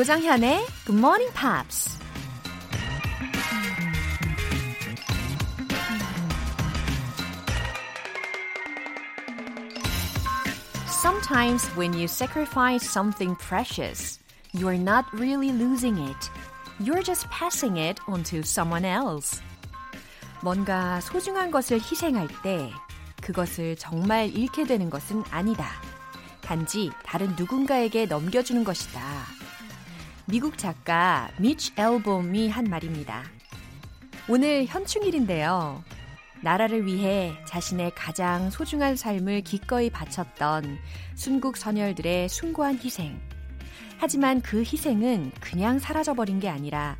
조정현의 Good Morning Pops. Sometimes when you sacrifice something precious, you are not really losing it. You're just passing it on to someone else. 뭔가 소중한 것을 희생할 때 그것을 정말 잃게 되는 것은 아니다. 단지 다른 누군가에게 넘겨주는 것이다. 미국 작가 미치 앨범이 한 말입니다. 오늘 현충일인데요. 나라를 위해 자신의 가장 소중한 삶을 기꺼이 바쳤던 순국 선열들의 숭고한 희생. 하지만 그 희생은 그냥 사라져버린 게 아니라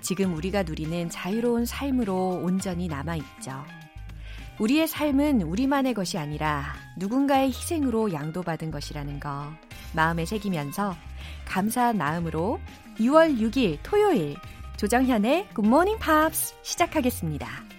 지금 우리가 누리는 자유로운 삶으로 온전히 남아있죠. 우리의 삶은 우리만의 것이 아니라 누군가의 희생으로 양도받은 것이라는 거 마음에 새기면서 감사한 마음으로 6월 6일 토요일 조정현의 Morning Pops 시작하겠습니다.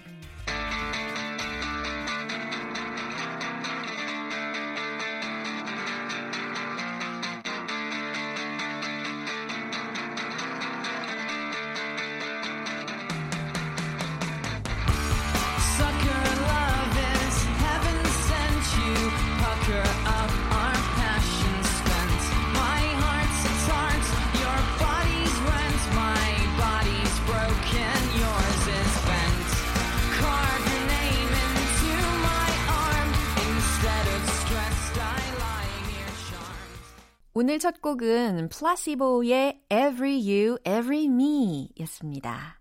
첫 곡은 플라시보의 Every You, Every Me 였습니다.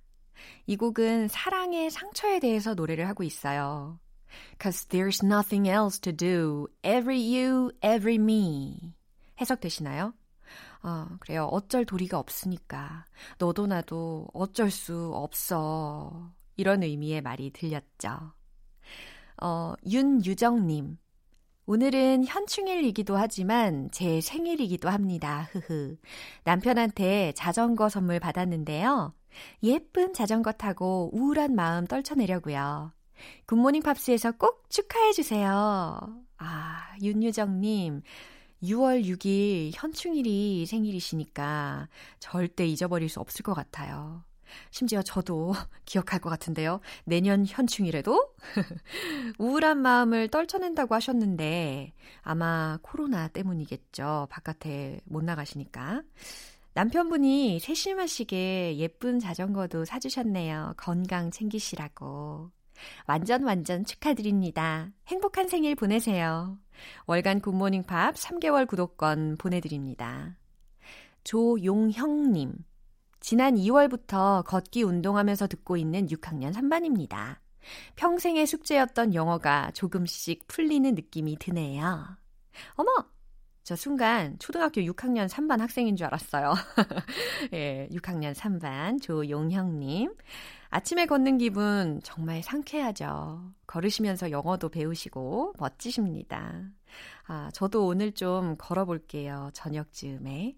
이 곡은 사랑의 상처에 대해서 노래를 하고 있어요. Cause there's nothing else to do. Every you, every me. 해석되시나요? 어, 그래요. 어쩔 도리가 없으니까. 너도 나도 어쩔 수 없어. 이런 의미의 말이 들렸죠. 어, 윤유정님. 오늘은 현충일이기도 하지만 제 생일이기도 합니다. 흐흐. 남편한테 자전거 선물 받았는데요. 예쁜 자전거 타고 우울한 마음 떨쳐내려고요. 굿모닝 팝스에서 꼭 축하해주세요. 아, 윤유정님. 6월 6일 현충일이 생일이시니까 절대 잊어버릴 수 없을 것 같아요. 심지어 저도 기억할 것 같은데요. 내년 현충일에도 우울한 마음을 떨쳐낸다고 하셨는데 아마 코로나 때문이겠죠. 바깥에 못 나가시니까. 남편분이 세심하시게 예쁜 자전거도 사주셨네요. 건강 챙기시라고. 완전 완전 축하드립니다. 행복한 생일 보내세요. 월간 굿모닝 팝 3개월 구독권 보내드립니다. 조용형님. 지난 2월부터 걷기 운동하면서 듣고 있는 6학년 3반입니다. 평생의 숙제였던 영어가 조금씩 풀리는 느낌이 드네요. 어머! 저 순간 초등학교 6학년 3반 학생인 줄 알았어요. 예, 6학년 3반 조용형님. 아침에 걷는 기분 정말 상쾌하죠. 걸으시면서 영어도 배우시고 멋지십니다. 아, 저도 오늘 좀 걸어볼게요. 저녁쯤에.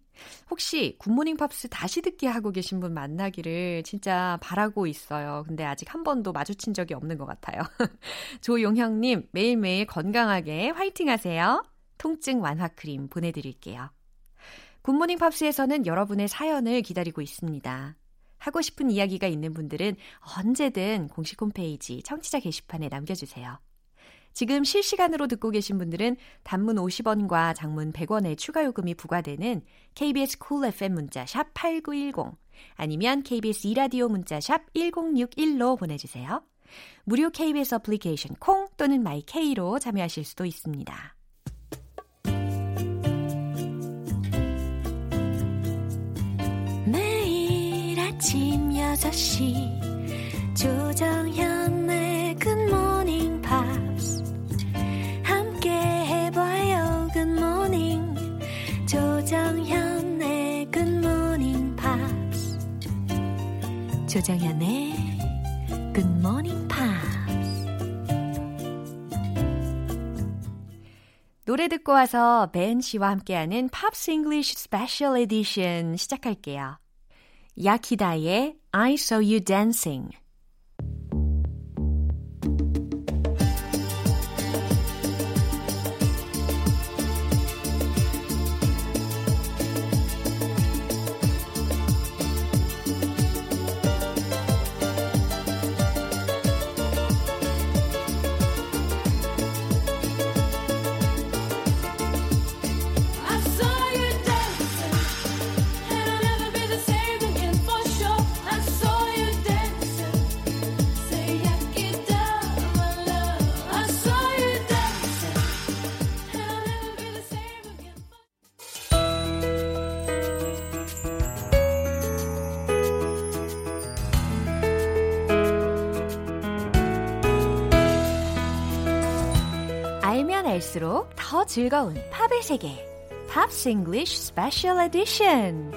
혹시 굿모닝 팝스 다시 듣기 하고 계신 분 만나기를 진짜 바라고 있어요. 근데 아직 한 번도 마주친 적이 없는 것 같아요. 조용형님, 매일매일 건강하게 화이팅 하세요. 통증 완화 크림 보내드릴게요. 굿모닝 팝스에서는 여러분의 사연을 기다리고 있습니다. 하고 싶은 이야기가 있는 분들은 언제든 공식 홈페이지 청취자 게시판에 남겨주세요. 지금 실시간으로 듣고 계신 분들은 단문 50원과 장문 100원의 추가 요금이 부과되는 KBS Cool FM 문자 샵 8910 아니면 KBS 2라디오 문자 샵 1061로 보내주세요. 무료 KBS 어플리케이션 콩 또는 마이케이로 참여하실 수도 있습니다. 아침 6시 조정현의 굿모닝 팝스 함께 해봐요 good morning 조정현의 굿모닝 팝스 조정현의 good morning 노래 듣고 와서 벤 씨와 함께하는 Pops English special edition 시작할게요. 야키다의 I Saw You Dancing 갈수록 더 즐거운 팝의 세계. Pops English Special Edition.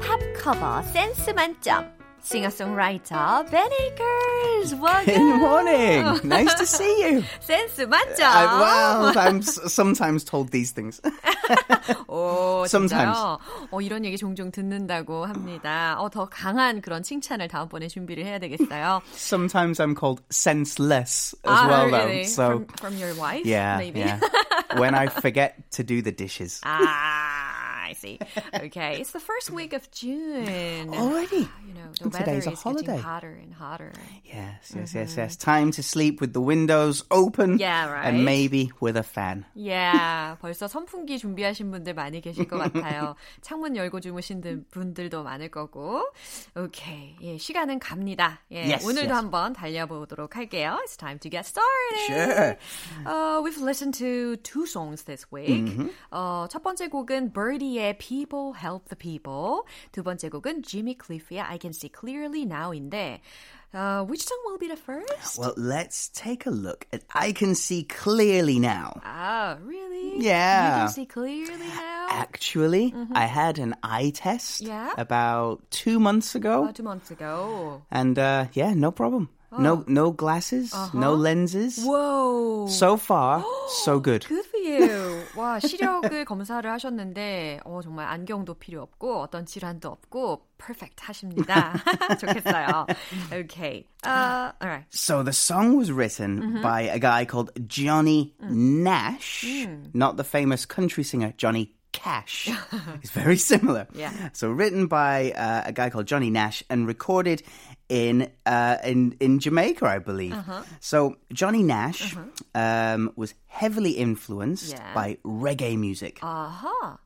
팝 커버 센스 만점. Singer-songwriter Ben Akers. Welcome. Good morning. Nice to see you. 센스 만점. I, well, I'm s- sometimes told these things. 오, Sometimes. 진짜요? 어, 이런 얘기 종종 듣는다고 합니다. 어, 더 강한 그런 칭찬을 다음번에 준비를 해야 되겠어요. Sometimes I'm called senseless as ah, well, really? though. So from, from your wife? yeah, maybe. yeah. when I forget to do the dishes. ah, I see. Okay, it's the first week of June. Already? You know, the And weather today's a is holiday. getting hotter and hotter. Yes, yes, yes, yes. Time to sleep with the windows open. Mm-hmm. Yeah, right. And maybe with a fan. Yeah, 벌써 선풍기 준비하신 분들 많이 계실 것 같아요. 창문 열고 주무신 분들도 많을 거고. 오케이, 예, 시간은 갑니다. 예, Yes, 오늘도 yes. 한번 달려보도록 할게요. It's time to get started. Sure. Uh, we've listened to two songs this week. Mm-hmm. 어, 첫 번째 곡은 Birdie 의 People Help the People. 두 번째 곡은 Jimmy Cliff의 I Can See Clearly Now인데, uh, which song will be the first? Well, let's take a look at I Can See Clearly Now. Ah, really? You Yeah. can see clearly now? Actually, I had an eye test Mm-hmm. Yeah? about two months ago. Uh, two months ago. And uh, yeah, no problem. No no glasses, no lenses. Whoa. So far, so good. Good for you. 와, 시력을 검사를 하셨는데, 어, 정말 안경도 필요 없고, 어떤 질환도 없고, perfect 하십니다. 좋겠어요. Okay. Uh, alright. So the song was written by a guy called Johnny Nash, not the famous country singer Johnny Cash. it's very similar. Yeah. So written by uh, a guy called Johnny Nash and recorded in uh, in in Jamaica, I believe. So Johnny Nash um, was heavily influenced Yeah. by reggae music. 아하.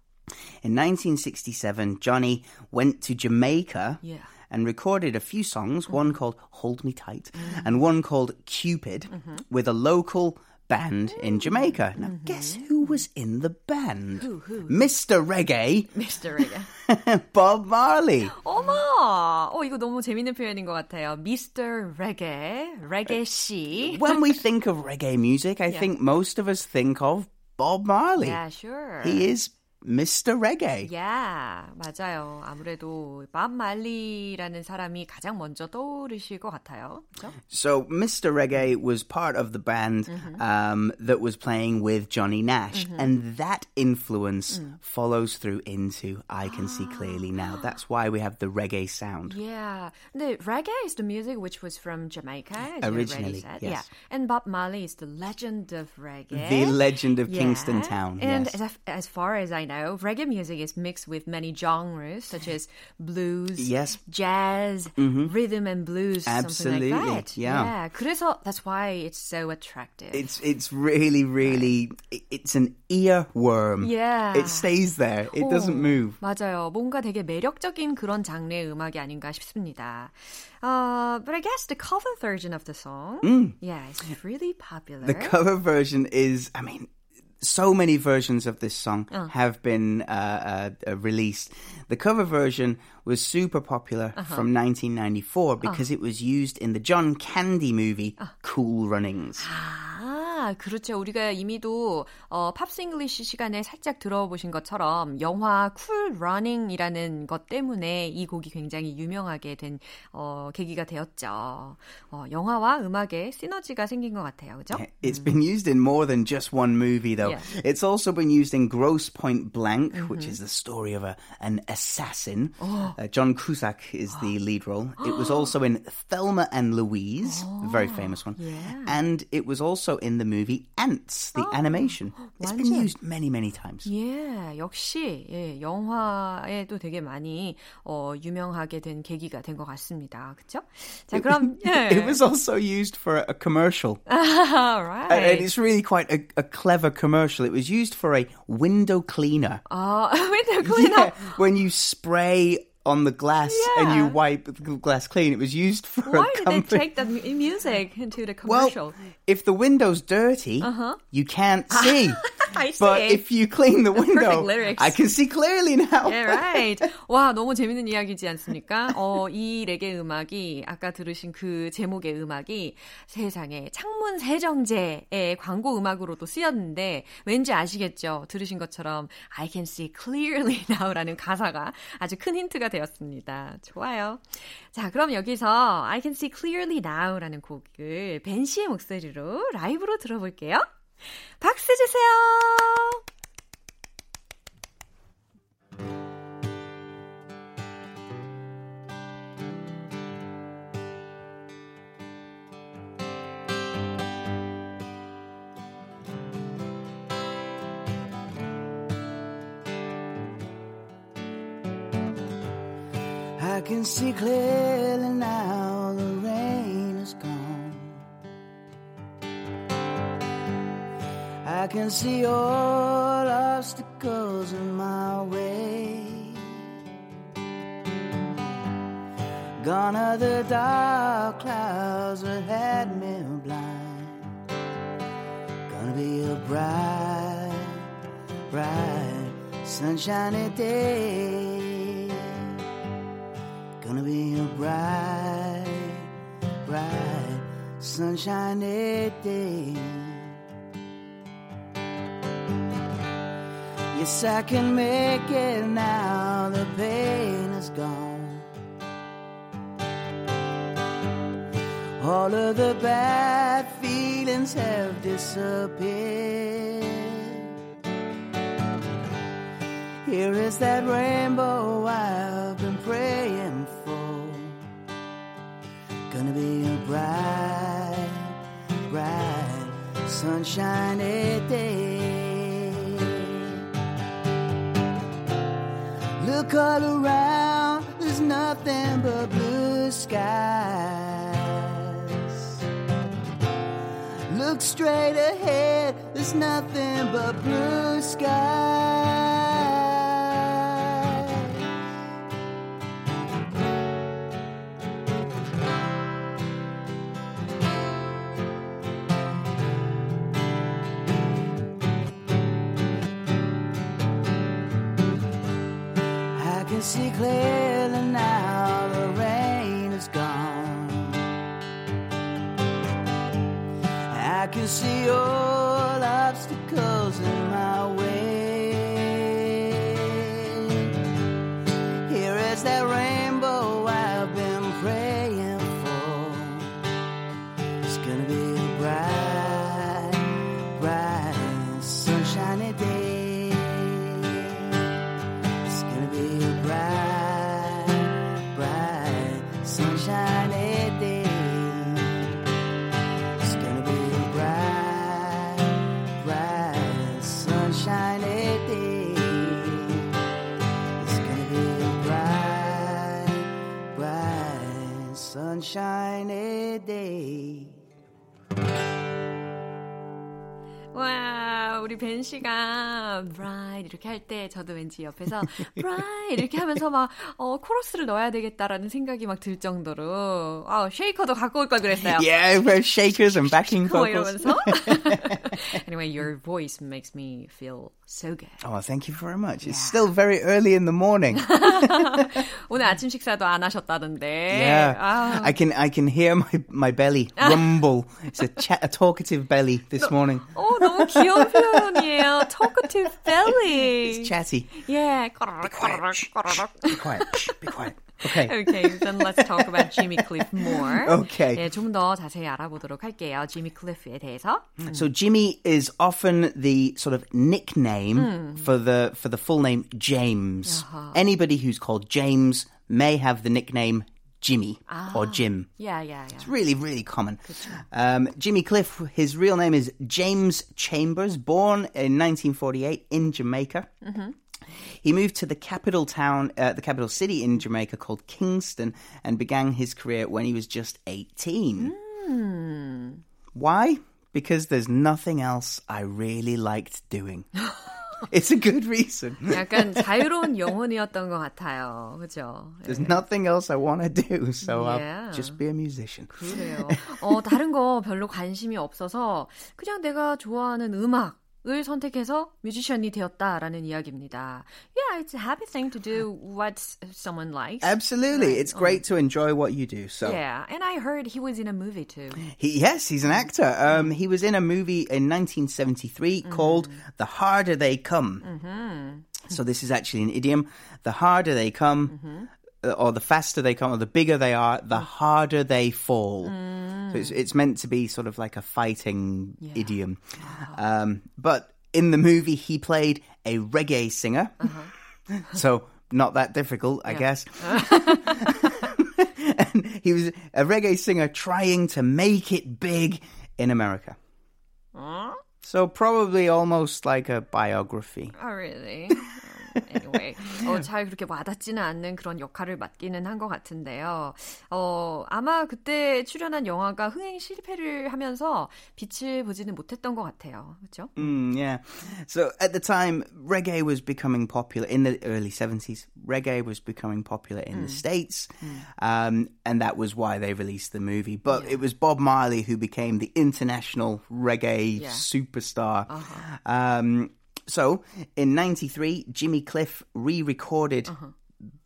In 1967, Johnny went to Jamaica Yeah. and recorded a few songs, one called Hold Me Tight and one called Cupid, with a local band in Jamaica. Now, guess who was in the band? Who, who? Mr. Reggae, Mr. Reggae. Bob Marley. 어머! 어, 이거 너무 재밌는 표현인 것 같아요. Mr. Reggae, Reggae 씨. when we think of reggae music, I think most of us think of Bob Marley. Yeah, sure. He is Mr. Reggae. Yeah, 맞아요. 아무래도 밥 말리라는 사람이 가장 먼저 떠오르실 것 같아요. 그렇죠? So Mr. Reggae was part of the band um, that was playing with Johnny Nash, and that influence follows through into I Can See Clearly Now. That's why we have the reggae sound. Yeah. 근데 reggae is the music which was from Jamaica, as you Originally, already said. yes. Yeah. And Bob Marley is the legend of reggae. The legend of Yeah. Kingston Town. And yes. as, as far as I know, reggae music is mixed with many genres such as blues, Yes. Mm-hmm. jazz, rhythm and blues, Absolutely, something like that. yeah. 그래서 that's why it's so attractive. It's it's really really it- it's an earworm. Yeah. It stays there. It doesn't 오, move. 맞아요. 뭔가 되게 매력적인 그런 장르의 음악이 아닌가 싶습니다. Uh, but I guess the cover version of the song, yeah, it's really popular. Mm. The cover version is I mean so many versions of this song have been uh, uh, uh, released. The cover version was super popular from 1994 because it was used in the John Candy movie Cool Runnings. 아, 그렇죠. 우리가 이미도 어, 팝스 잉글리시 시간에 살짝 들어보신 것처럼 영화 쿨 러닝이라는 것 때문에 이 곡이 굉장히 유명하게 된 어, 계기가 되었죠. 어, 영화와 음악의 시너지가 생긴 것 같아요. 그죠? It's been used in more than just one movie, though. Yeah. It's also been used in Gross Point Blank, which is the story of a, an assassin. Uh, John Cusack is the lead role. It was also in Thelma and Louise, a very famous one. yeah. And it was also in the movie Ants, the animation. It's been 완전. used many, many times. 예, 역시 예, 영화에도 되게 많이 어, 유명하게 된 계기가 된 것 같습니다. 그렇죠? 자, 그럼 예. It was also used for a commercial. right. And it's really quite a, a clever commercial. It was used for a window cleaner. 아, window cleaner. Yeah, when you spray on the glass Yeah. and you wipe the glass clean. It was used for Why did they company. take the mu- music into the well, commercial? if the window's dirty, you can't see. I see. But if you clean the window. I can see clearly now. Yeah, right. 와, 너무 재밌는 이야기지 않습니까? 어, 이 레게 음악이 아까 들으신 그 제목의 음악이 세상에 창문 세정제의 광고 음악으로도 쓰였는데 왠지 아시겠죠? 들으신 것처럼 I can see clearly now라는 가사가 아주 큰 힌트가 되었습니다. 좋아요. 자, 그럼 여기서 I can see clearly now라는 곡을 벤 씨의 목소리로 라이브로 들어볼게요. 박수 주세요. Can see clearly now the rain is gone. I can see all obstacles in my way. Gone are the dark clouds that had me blind. Gonna be a bright, bright, sunshiny day. Gonna be a bright, bright, sunshiny day. Yes, I can make it now. The pain is gone. All of the bad feelings have disappeared. Here is that rainbow I've Gonna be a bright, bright, sunshiny day. Look all around, there's nothing but blue skies. Look straight ahead, there's nothing but blue skies. See clearly now the rain is gone. I can see all obstacles 우리 벤 씨가 bright 이렇게 할 때 저도 왠지 옆에서 bright 이렇게 하면서 막 어, 코러스를 넣어야 되겠다라는 생각이 막 들 정도로 아, 쉐이커도 갖고 올 걸 그랬어요. Yeah, we have shakers and backing 뭐 vocals. 이러면서. anyway, your voice makes me feel so good. Oh, thank you very much. It's still very early in the morning. 오늘 아침 식사도 안 하셨다던데. Yeah, 아, I can I can hear my my belly rumble. It's a chat, a talkative belly this morning. 어, 너무 귀여운 표현이에요. Talkative belly. It's chatty. Yeah. quiet. Shh, Be quiet. Shh, be quiet. Okay. Okay, then let's talk about Jimmy Cliff more. Okay. 네, 좀 더 자세히 알아보도록 할게요. Jimmy Cliff에 대해서. So Jimmy is often the sort of nickname for the for the full name James. Anybody who's called James may have the nickname Jimmy or Jim. Yeah, yeah, yeah. It's really, really common. Um, Jimmy Cliff, his real name is James Chambers, born in 1948 in Jamaica. He moved to the capital town, uh, the capital city in Jamaica called Kingston, and began his career when he was just 18. Why? Because there's nothing else I really liked doing. it's a good reason. 약간 자유로운 영혼이었던 것 같아요. 그죠? There's nothing else I want to do, so yeah. I'll just be a musician. 그래요. 어, 다른 거 별로 관심이 없어서 그냥 내가 좋아하는 음악 을 선택해서 뮤지션이 되었다라는 이야기입니다. Yeah, it's a happy thing to do what someone likes. Absolutely. Right. It's great to enjoy what you do. So Yeah, and I heard he was in a movie too. He, yes, he's an actor. Um, he was in a movie in 1973 mm-hmm. called The Harder They Come. Mm-hmm. So this is actually an idiom. The harder they come, mm-hmm. Or the faster they come, or the bigger they are, the mm. harder they fall. Mm. So it's, it's, meant to be sort of like a fighting yeah. idiom. Um, but in the movie, he played a reggae singer. Uh-huh. so not that difficult, I yeah. guess. and he was a reggae singer trying to make it big in America. Uh? So probably almost like a biography. Oh, really? Anyway, 어, 잘 그렇게 와닿지는 않는 그런 역할을 맡기는 한 것 같은데요. 어, 아마 그때 출연한 영화가 흥행 실패를 하면서 빛을 보지는 못했던 것 같아요. 그렇죠? Mm, yeah. So at the time, reggae was becoming popular in the early 70s. Reggae was becoming popular in mm. the States, mm. um, and that was why they released the movie. But yeah. it was Bob Marley who became the international reggae yeah. superstar. Uh-huh. Um, so in 93, Jimmy Cliff re recorded. Uh-huh.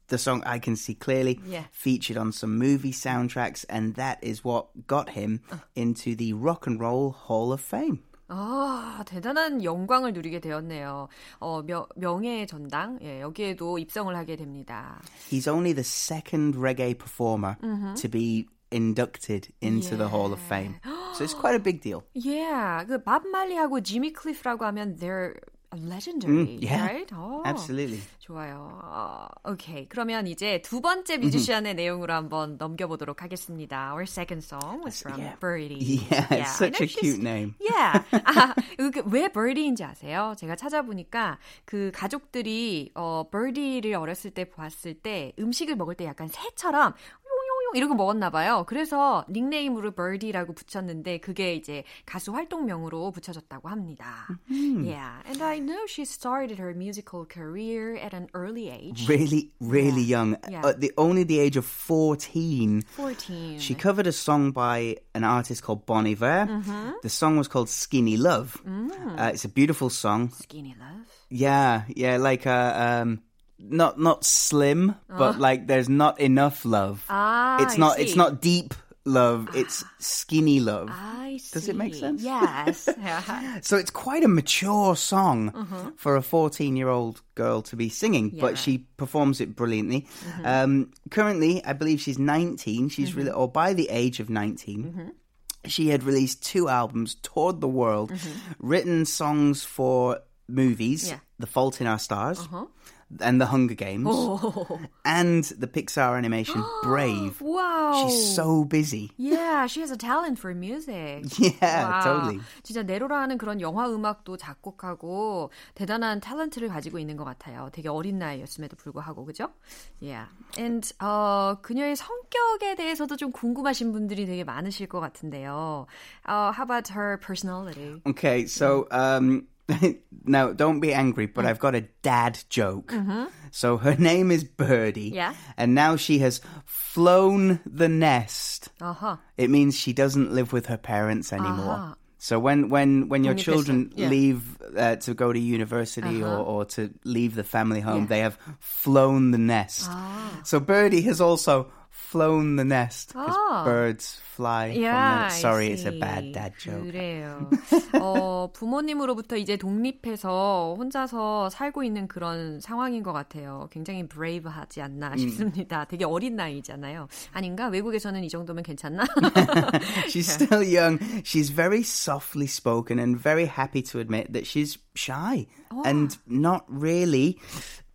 The song I Can See Clearly yeah. featured on some movie soundtracks, and that is what got him uh. into the Rock and Roll Hall of Fame. 아, 대단한 영광을 누리게 되었네요. 어, 명, 명예의 전당, 예, 여기에도 입성을 하게 됩니다. He's only the second reggae performer mm-hmm. to be inducted into yeah. the Hall of Fame. So it's quite a big deal. Yeah, 그밥 말리하고 지미 클리프라고 하면 they're legendary, mm, yeah, right? 오, absolutely. 좋아요. 어, 오케이. 그러면 이제 두 번째 뮤지션의 내용으로 한번 넘겨보도록 하겠습니다. Our second song was from yeah. Birdie. Yeah, yeah, such a cute name. Yeah. 아, 왜 Birdie인지 아세요? 제가 찾아보니까 그 가족들이 어, Birdie를 어렸을 때 보았을 때 음식을 먹을 때 약간 새처럼 이러고 먹었나 봐요. 그래서 닉네임으로 Birdie라고 붙였는데 그게 이제 가수 활동명으로 붙여졌다고 합니다. Mm-hmm. Yeah, and I know she started her musical career at an early age. Really, really yeah. young. Yeah. At the only the age of 14. 14. She covered a song by an artist called Bon Iver. Mm-hmm. The song was called Skinny Love. Mm. Uh, it's a beautiful song. Skinny Love? Yeah, yeah, like a um not not slim, but oh. like there's not enough love. Ah, it's not it's not deep love. It's skinny love. I see. Does it make sense? Yes. so it's quite a mature song uh-huh. for a 14 year old girl to be singing, yeah, but she performs it brilliantly. Mm-hmm. Um, currently, I believe she's 19. She's mm-hmm. really, or by the age of 19. Mm-hmm. She had released two albums, toured the world, mm-hmm. written songs for movies, yeah. The Fault in Our Stars, uh-huh and the Hunger Games oh. and the Pixar animation Brave. wow. She's so busy. Yeah, she has a talent for music. Yeah, wow. totally. 진짜 네로라는 그런 영화 음악도 작곡하고 대단한 탤런트를 가지고 있는 것 같아요. 되게 어린 나이였음에도 불구하고 그죠? Yeah. And 어, 그녀의 성격에 대해서도 좀 궁금하신 분들이 되게 많으실 것 같은데요. Uh, how about her personality? Okay, so um now, don't be angry, but mm. I've got a dad joke. Mm-hmm. So her name is Birdie. Yeah. And now she has flown the nest. Uh-huh. It means she doesn't live with her parents anymore. Uh-huh. So when when when your children yeah. leave uh, to go to university uh-huh. or, or to leave the family home, yeah. they have flown the nest. Ah. So Birdie has also flown the nest because oh. birds fly yeah, from the... Sorry, it's a bad dad joke. 그래요. 어, 부모님으로부터 이제 독립해서 혼자서 살고 있는 그런 상황인 것 같아요. 굉장히 브레이브하지 않나 싶습니다. 되게 어린 나이잖아요. 아닌가? 외국에서는 이 정도면 괜찮나? she's still young. She's very softly spoken and very happy to admit that she's shy oh. and not really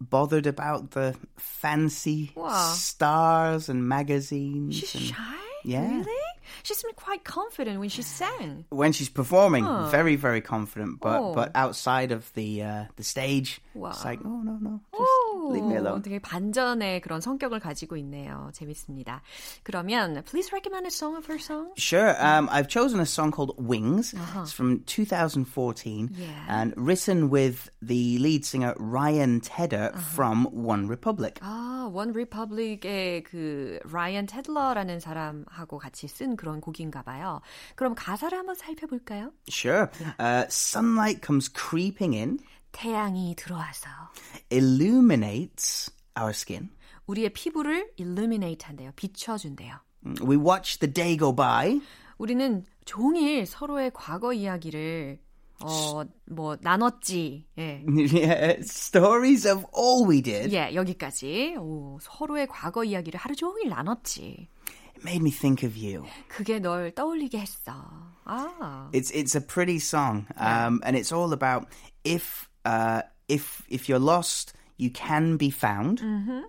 bothered about the fancy wow. stars and magazines. She's and, shy? Yeah. Really? She seemed quite confident when she sang. When she's performing, oh. very, very confident. But oh. but outside of the uh, the stage, wow. it's like, oh no no, just 되게 반전의 그런 성격을 가지고 있네요. 재밌습니다. 그러면 please recommend a song of her song. Sure. Um, I've chosen a song called Wings. Uh-huh. It's from 2014 yeah. and written with the lead singer Ryan Tedder uh-huh. from One Republic. 아, One Republic의 그 Ryan Tedler라는 사람하고 같이 쓴 그런 곡인가 봐요. 그럼 가사를 한번 살펴볼까요? Sure. Uh, sunlight comes creeping in. 태양이 들어와서 illuminates our skin. 우리의 피부를 illuminate 한대요. 비춰 준대요. We watch the day go by. 우리는 종일 서로의 과거 이야기를 어, 뭐 나눴지. 예. yeah, stories of all we did. 예, 여기까지. 오, 서로의 과거 이야기를 하루 종일 나눴지. It made me think of you. 그게 널 떠올리게 했어. 아. It's it's a pretty song. Um and it's all about if uh if if you're lost, you can be found. Mm-hmm.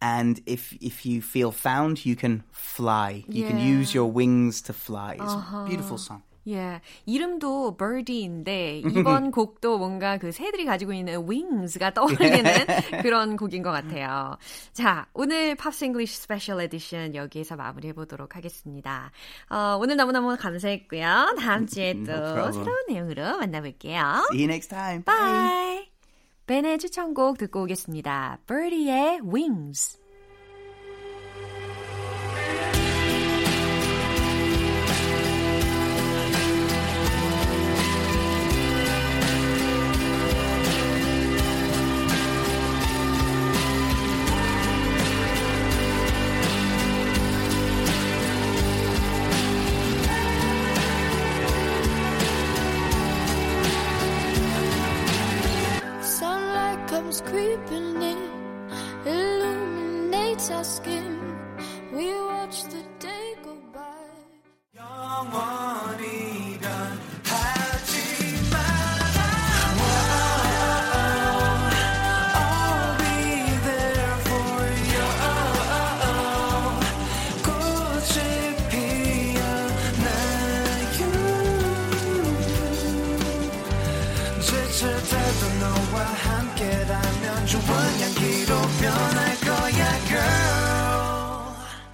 And if if you feel found, you can fly. You yeah. can use your wings to fly. It's uh-huh. a beautiful song. 예, 이름도 Birdie인데 이번 곡도 뭔가 그 새들이 가지고 있는 wings가 떠올리는 그런 곡인 것 같아요. 자, 오늘 팝스 English special edition 여기에서 마무리해 보도록 하겠습니다. 어, 오늘 너무너무 감사했고요. 다음 주에 또 no 새로운 내용으로 만나볼게요. See you next time. Bye. 벤의 추천곡 듣고 오겠습니다. Birdie의 Wings.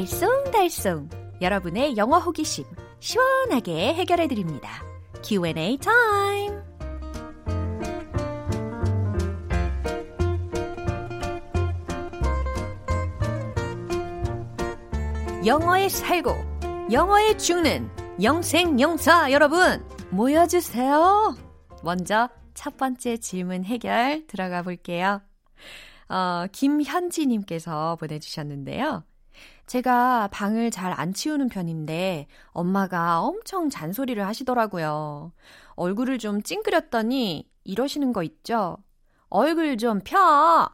알쏭달쏭 여러분의 영어 호기심 시원하게 해결해 드립니다. Q&A 타임. 영어에 살고 영어에 죽는 영생영사 여러분 모여주세요. 먼저 첫 번째 질문 해결 들어가 볼게요. 어, 김현지님께서 보내주셨는데요. 제가 방을 잘 안 치우는 편인데 엄마가 엄청 잔소리를 하시더라고요. 얼굴을 좀 찡그렸더니 이러시는 거 있죠? 얼굴 좀 펴!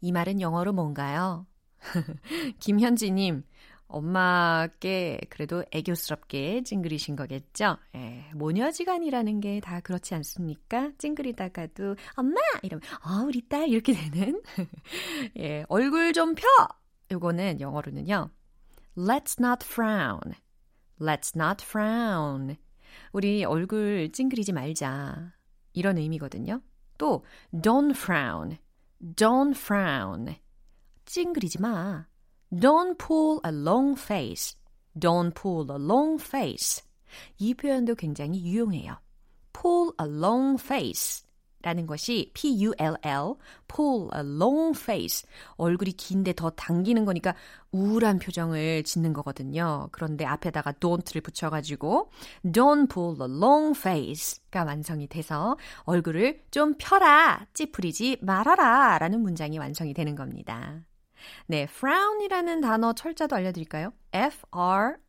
이 말은 영어로 뭔가요? 김현지님, 엄마께 그래도 애교스럽게 찡그리신 거겠죠? 예, 모녀지간이라는 게 다 그렇지 않습니까? 찡그리다가도 엄마! 이러면, 아, 우리 딸! 이렇게 되는. 예, 얼굴 좀 펴! 요거는 영어로는요. Let's not frown. Let's not frown. 우리 얼굴 찡그리지 말자. 이런 의미거든요. 또 don't frown. Don't frown. 찡그리지 마. Don't pull a long face. Don't pull a long face. 이 표현도 굉장히 유용해요. pull a long face. 라는 것이 P-U-L-L, pull a long face. 얼굴이 긴데 더 당기는 거니까 우울한 표정을 짓는 거거든요. 그런데 앞에다가 don't를 붙여가지고 don't pull a long face가 완성이 돼서 얼굴을 좀 펴라, 찌푸리지 말아라 라는 문장이 완성이 되는 겁니다. 네, frown이라는 단어 철자도 알려드릴까요? F-R-O-W-N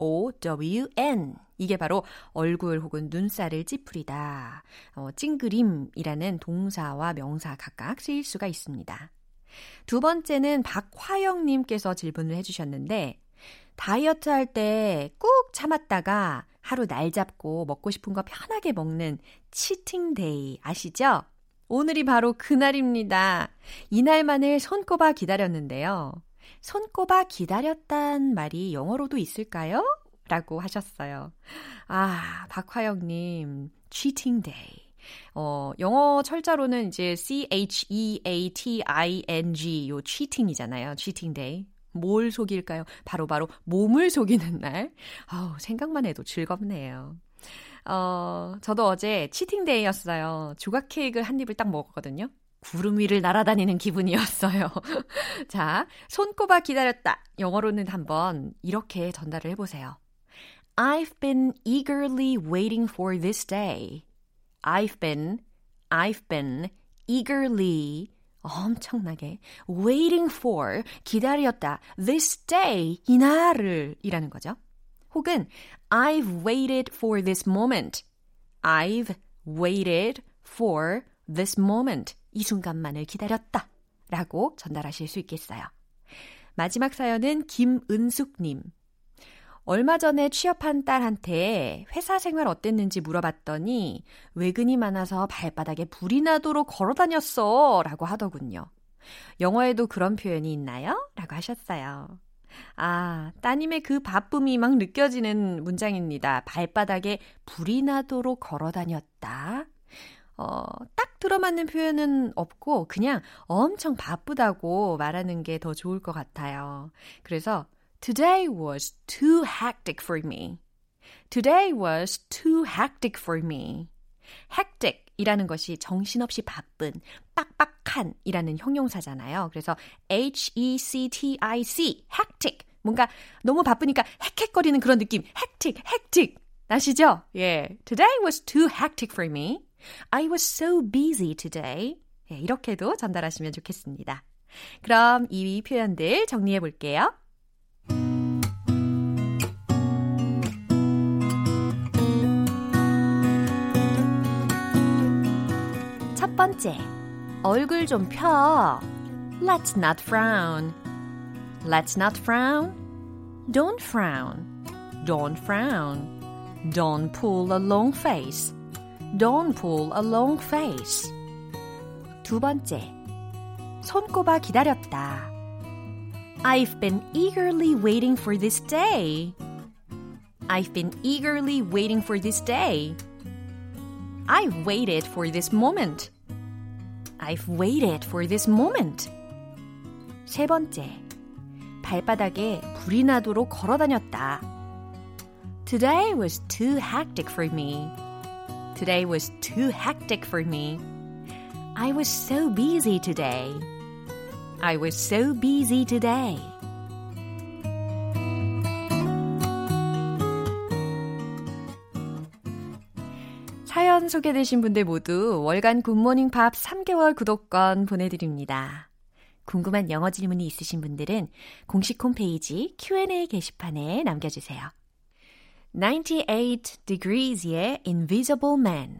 이게 바로 얼굴 혹은 눈살을 찌푸리다. 어, 찡그림이라는 동사와 명사 각각 쓰일 수가 있습니다. 두 번째는 박화영님께서 질문을 해주셨는데, 다이어트 할 때 꾹 참았다가 하루 날 잡고 먹고 싶은 거 편하게 먹는 치팅데이 아시죠? 오늘이 바로 그날입니다. 이날만을 손꼽아 기다렸는데요. 손꼽아 기다렸단 말이 영어로도 있을까요? 라고 하셨어요. 아, 박화영님, cheating day. 어, 영어 철자로는 이제 C-H-E-A-T-I-N-G, 요 cheating이잖아요. cheating day. 뭘 속일까요? 바로바로 바로 몸을 속이는 날. 아우, 생각만 해도 즐겁네요. 어, 저도 어제 치팅데이였어요. 조각 케이크를 한 입을 딱 먹었거든요. 구름 위를 날아다니는 기분이었어요. 자, 손꼽아 기다렸다. 영어로는 한번 이렇게 전달을 해보세요. I've been eagerly waiting for this day. I've been, I've been eagerly 엄청나게 waiting for 기다렸다 this day 이날을 이라는 거죠. 혹은 I've waited for this moment. I've waited for this moment. 이 순간만을 기다렸다. 라고 전달하실 수 있겠어요. 마지막 사연은 김은숙님. 얼마 전에 취업한 딸한테 회사 생활 어땠는지 물어봤더니 외근이 많아서 발바닥에 불이 나도록 걸어 다녔어. 라고 하더군요. 영어에도 그런 표현이 있나요? 라고 하셨어요. 아, 따님의 그 바쁨이 막 느껴지는 문장입니다. 발바닥에 불이 나도록 걸어 다녔다. 어, 딱 들어맞는 표현은 없고 그냥 엄청 바쁘다고 말하는 게 더 좋을 것 같아요. 그래서 Today was too hectic for me. Today was too hectic for me. hectic 이라는 것이 정신없이 바쁜, 빡빡한 이라는 형용사잖아요. 그래서 H-E-C-T-I-C, hectic. 뭔가 너무 바쁘니까 헥헥거리는 그런 느낌. hectic, hectic. 아시죠? 예. Today was too hectic for me. I was so busy today. 예, 이렇게도 전달하시면 좋겠습니다. 그럼 이 표현들 정리해 볼게요. 첫 번째, 얼굴 좀 펴. Let's not frown. Let's not frown. Don't frown. Don't frown. Don't pull a long face. Don't pull a long face. 두 번째, 손꼽아 기다렸다. I've been eagerly waiting for this day. I've been eagerly waiting for this day. I've waited for this moment. I've waited for this moment. 세 번째, 발바닥에 불이 나도록 걸어 다녔다. Today was too hectic for me. Today was too hectic for me. I was so busy today. I was so busy today. 사연 소개되신 분들 모두 월간 굿모닝 팝 3개월 구독권 보내드립니다. 궁금한 영어 질문이 있으신 분들은 공식 홈페이지 Q&A 게시판에 남겨주세요. 98 Degrees의 Invisible Man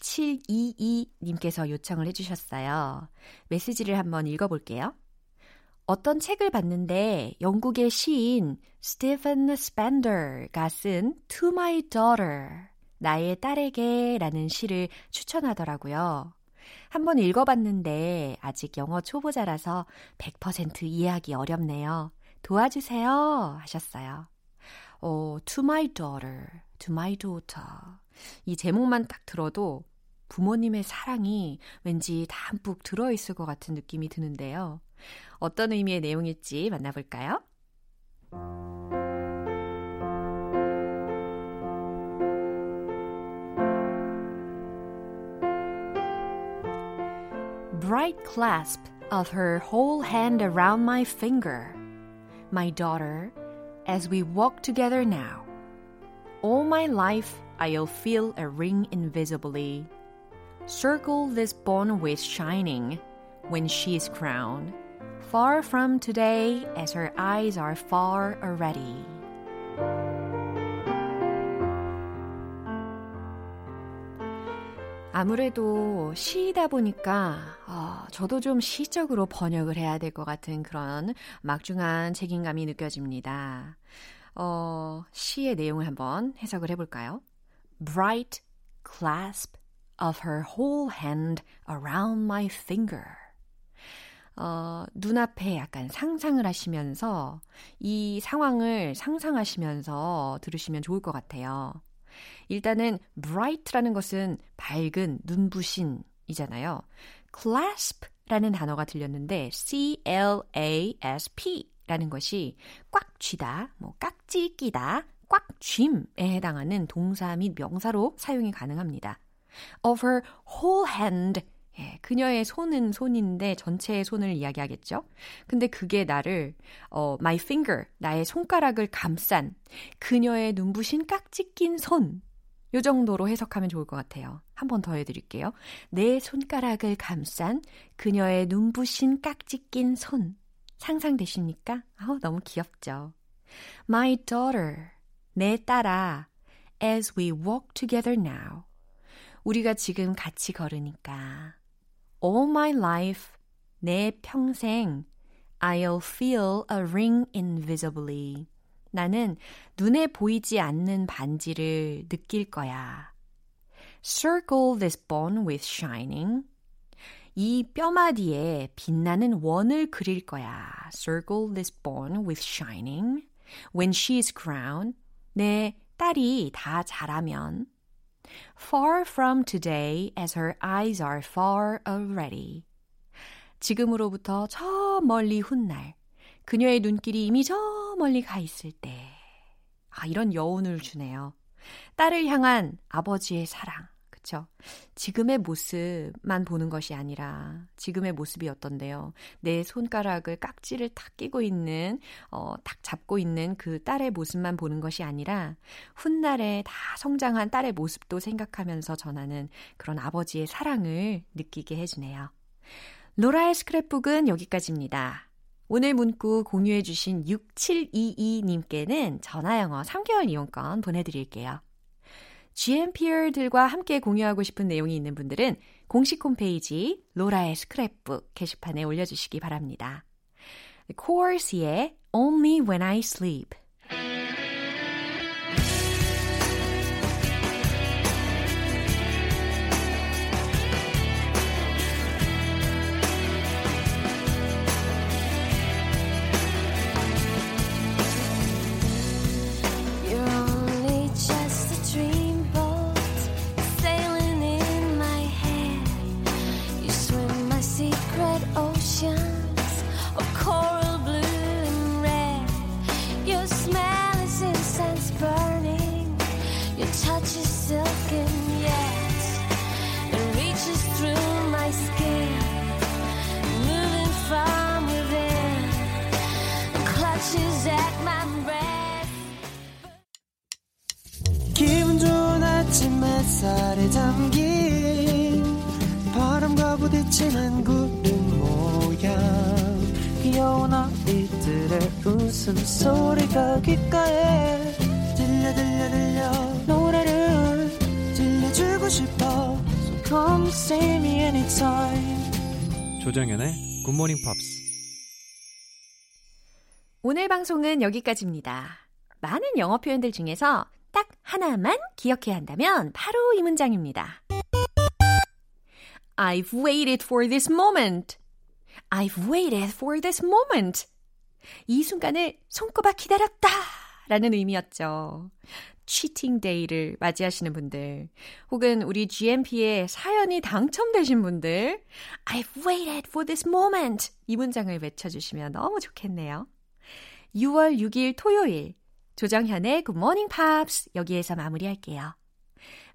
6722님께서 요청을 해주셨어요. 메시지를 한번 읽어볼게요. 어떤 책을 봤는데 영국의 시인 스티븐 스펜더가 쓴 To My Daughter, 나의 딸에게 라는 시를 추천하더라고요. 한번 읽어봤는데 아직 영어 초보자라서 100% 이해하기 어렵네요. 도와주세요 하셨어요. 어, To My Daughter, To My Daughter. 이 제목만 딱 들어도 부모님의 사랑이 왠지 담뿍 들어있을 것 같은 느낌이 드는데요. 어떤 의미의 내용일지 만나볼까요? bright clasp of her whole hand around my finger. My daughter, as we walk together now, all my life I'll feel a ring invisibly. Circle this bond with shining when she is crowned, far from today as her eyes are far already. 아무래도 시이다 보니까 어, 저도 좀 시적으로 번역을 해야 될 것 같은 그런 막중한 책임감이 느껴집니다. 어, 시의 내용을 한번 해석을 해볼까요? Bright clasp of her whole hand around my finger. 어, 눈앞에 약간 상상을 하시면서 이 상황을 상상하시면서 들으시면 좋을 것 같아요. 일단은 bright라는 것은 밝은, 눈부신이잖아요. clasp라는 단어가 들렸는데 C-L-A-S-P 라는 것이 꽉 쥐다, 뭐 깍지 끼다, 꽉 쥐임에 해당하는 동사 및 명사로 사용이 가능합니다. of her whole hand 예, 그녀의 손은 손인데 전체의 손을 이야기하겠죠. 근데 그게 나를 어, my finger 나의 손가락을 감싼 그녀의 눈부신 깍지 낀 손. 요 정도로 해석하면 좋을 것 같아요. 한 번 더 해드릴게요. 내 손가락을 감싼 그녀의 눈부신 깍지 낀 손. 상상되십니까? 아 너무 귀엽죠. My daughter, 내 딸아, as we walk together now. 우리가 지금 같이 걸으니까 all my life, 내 평생, I'll feel a ring invisibly. 나는 눈에 보이지 않는 반지를 느낄 거야. Circle this bone with shining. 이 뼈마디에 빛나는 원을 그릴 거야. Circle this bone with shining. When she is crowned. 내 딸이 다 자라면. Far from today as her eyes are far already. 지금으로부터 저 멀리 훗날 그녀의 눈길이 이미 저 멀리 가 있을 때 아, 이런 여운을 주네요. 딸을 향한 아버지의 사랑. 그쵸? 지금의 모습만 보는 것이 아니라 지금의 모습이 어떤데요. 내 손가락을 깍지를 탁 끼고 있는, 어, 탁 잡고 있는 그 딸의 모습만 보는 것이 아니라 훗날에 다 성장한 딸의 모습도 생각하면서 전하는 그런 아버지의 사랑을 느끼게 해주네요. 로라의 스크랩북은 여기까지입니다. 오늘 문구 공유해주신 6722님께는 전화영어 3개월 이용권 보내드릴게요. GMPR들과 함께 공유하고 싶은 내용이 있는 분들은 공식 홈페이지 로라의 스크랩북 게시판에 올려주시기 바랍니다. 코어스의 Only When I Sleep 웃음소리가 귓가에 들려 들려 들려 노래를 들려주고 싶어 So come see me anytime 조정연의 굿모닝 팝스 오늘 방송은 여기까지입니다. 많은 영어 표현들 중에서 딱 하나만 기억해야 한다면 바로 이 문장입니다. I've waited for this moment. I've waited for this moment. 이 순간을 손꼽아 기다렸다. 라는 의미였죠. 치팅 데이를 맞이하시는 분들, 혹은 우리 GMP에 사연이 당첨되신 분들, I've waited for this moment. 이 문장을 외쳐주시면 너무 좋겠네요. 6월 6일 토요일, 조정현의 Good Morning Pops 여기에서 마무리할게요.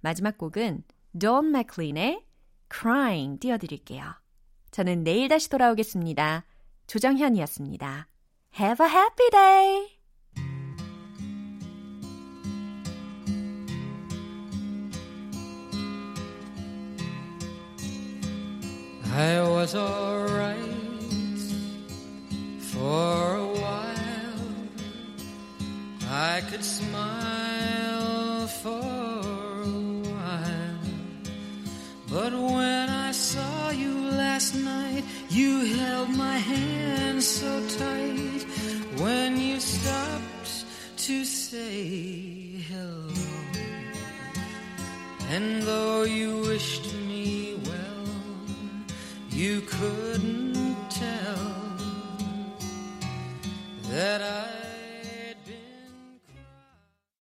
마지막 곡은 Don McLean의 Crying 띄워드릴게요. 저는 내일 다시 돌아오겠습니다. 조정현이었습니다. Have a happy day! I was alright for a while. I could smile for a while. But when I saw you last night, you held my hand so tight when you stopped to say hello. And though you wished me well, you couldn't tell that I.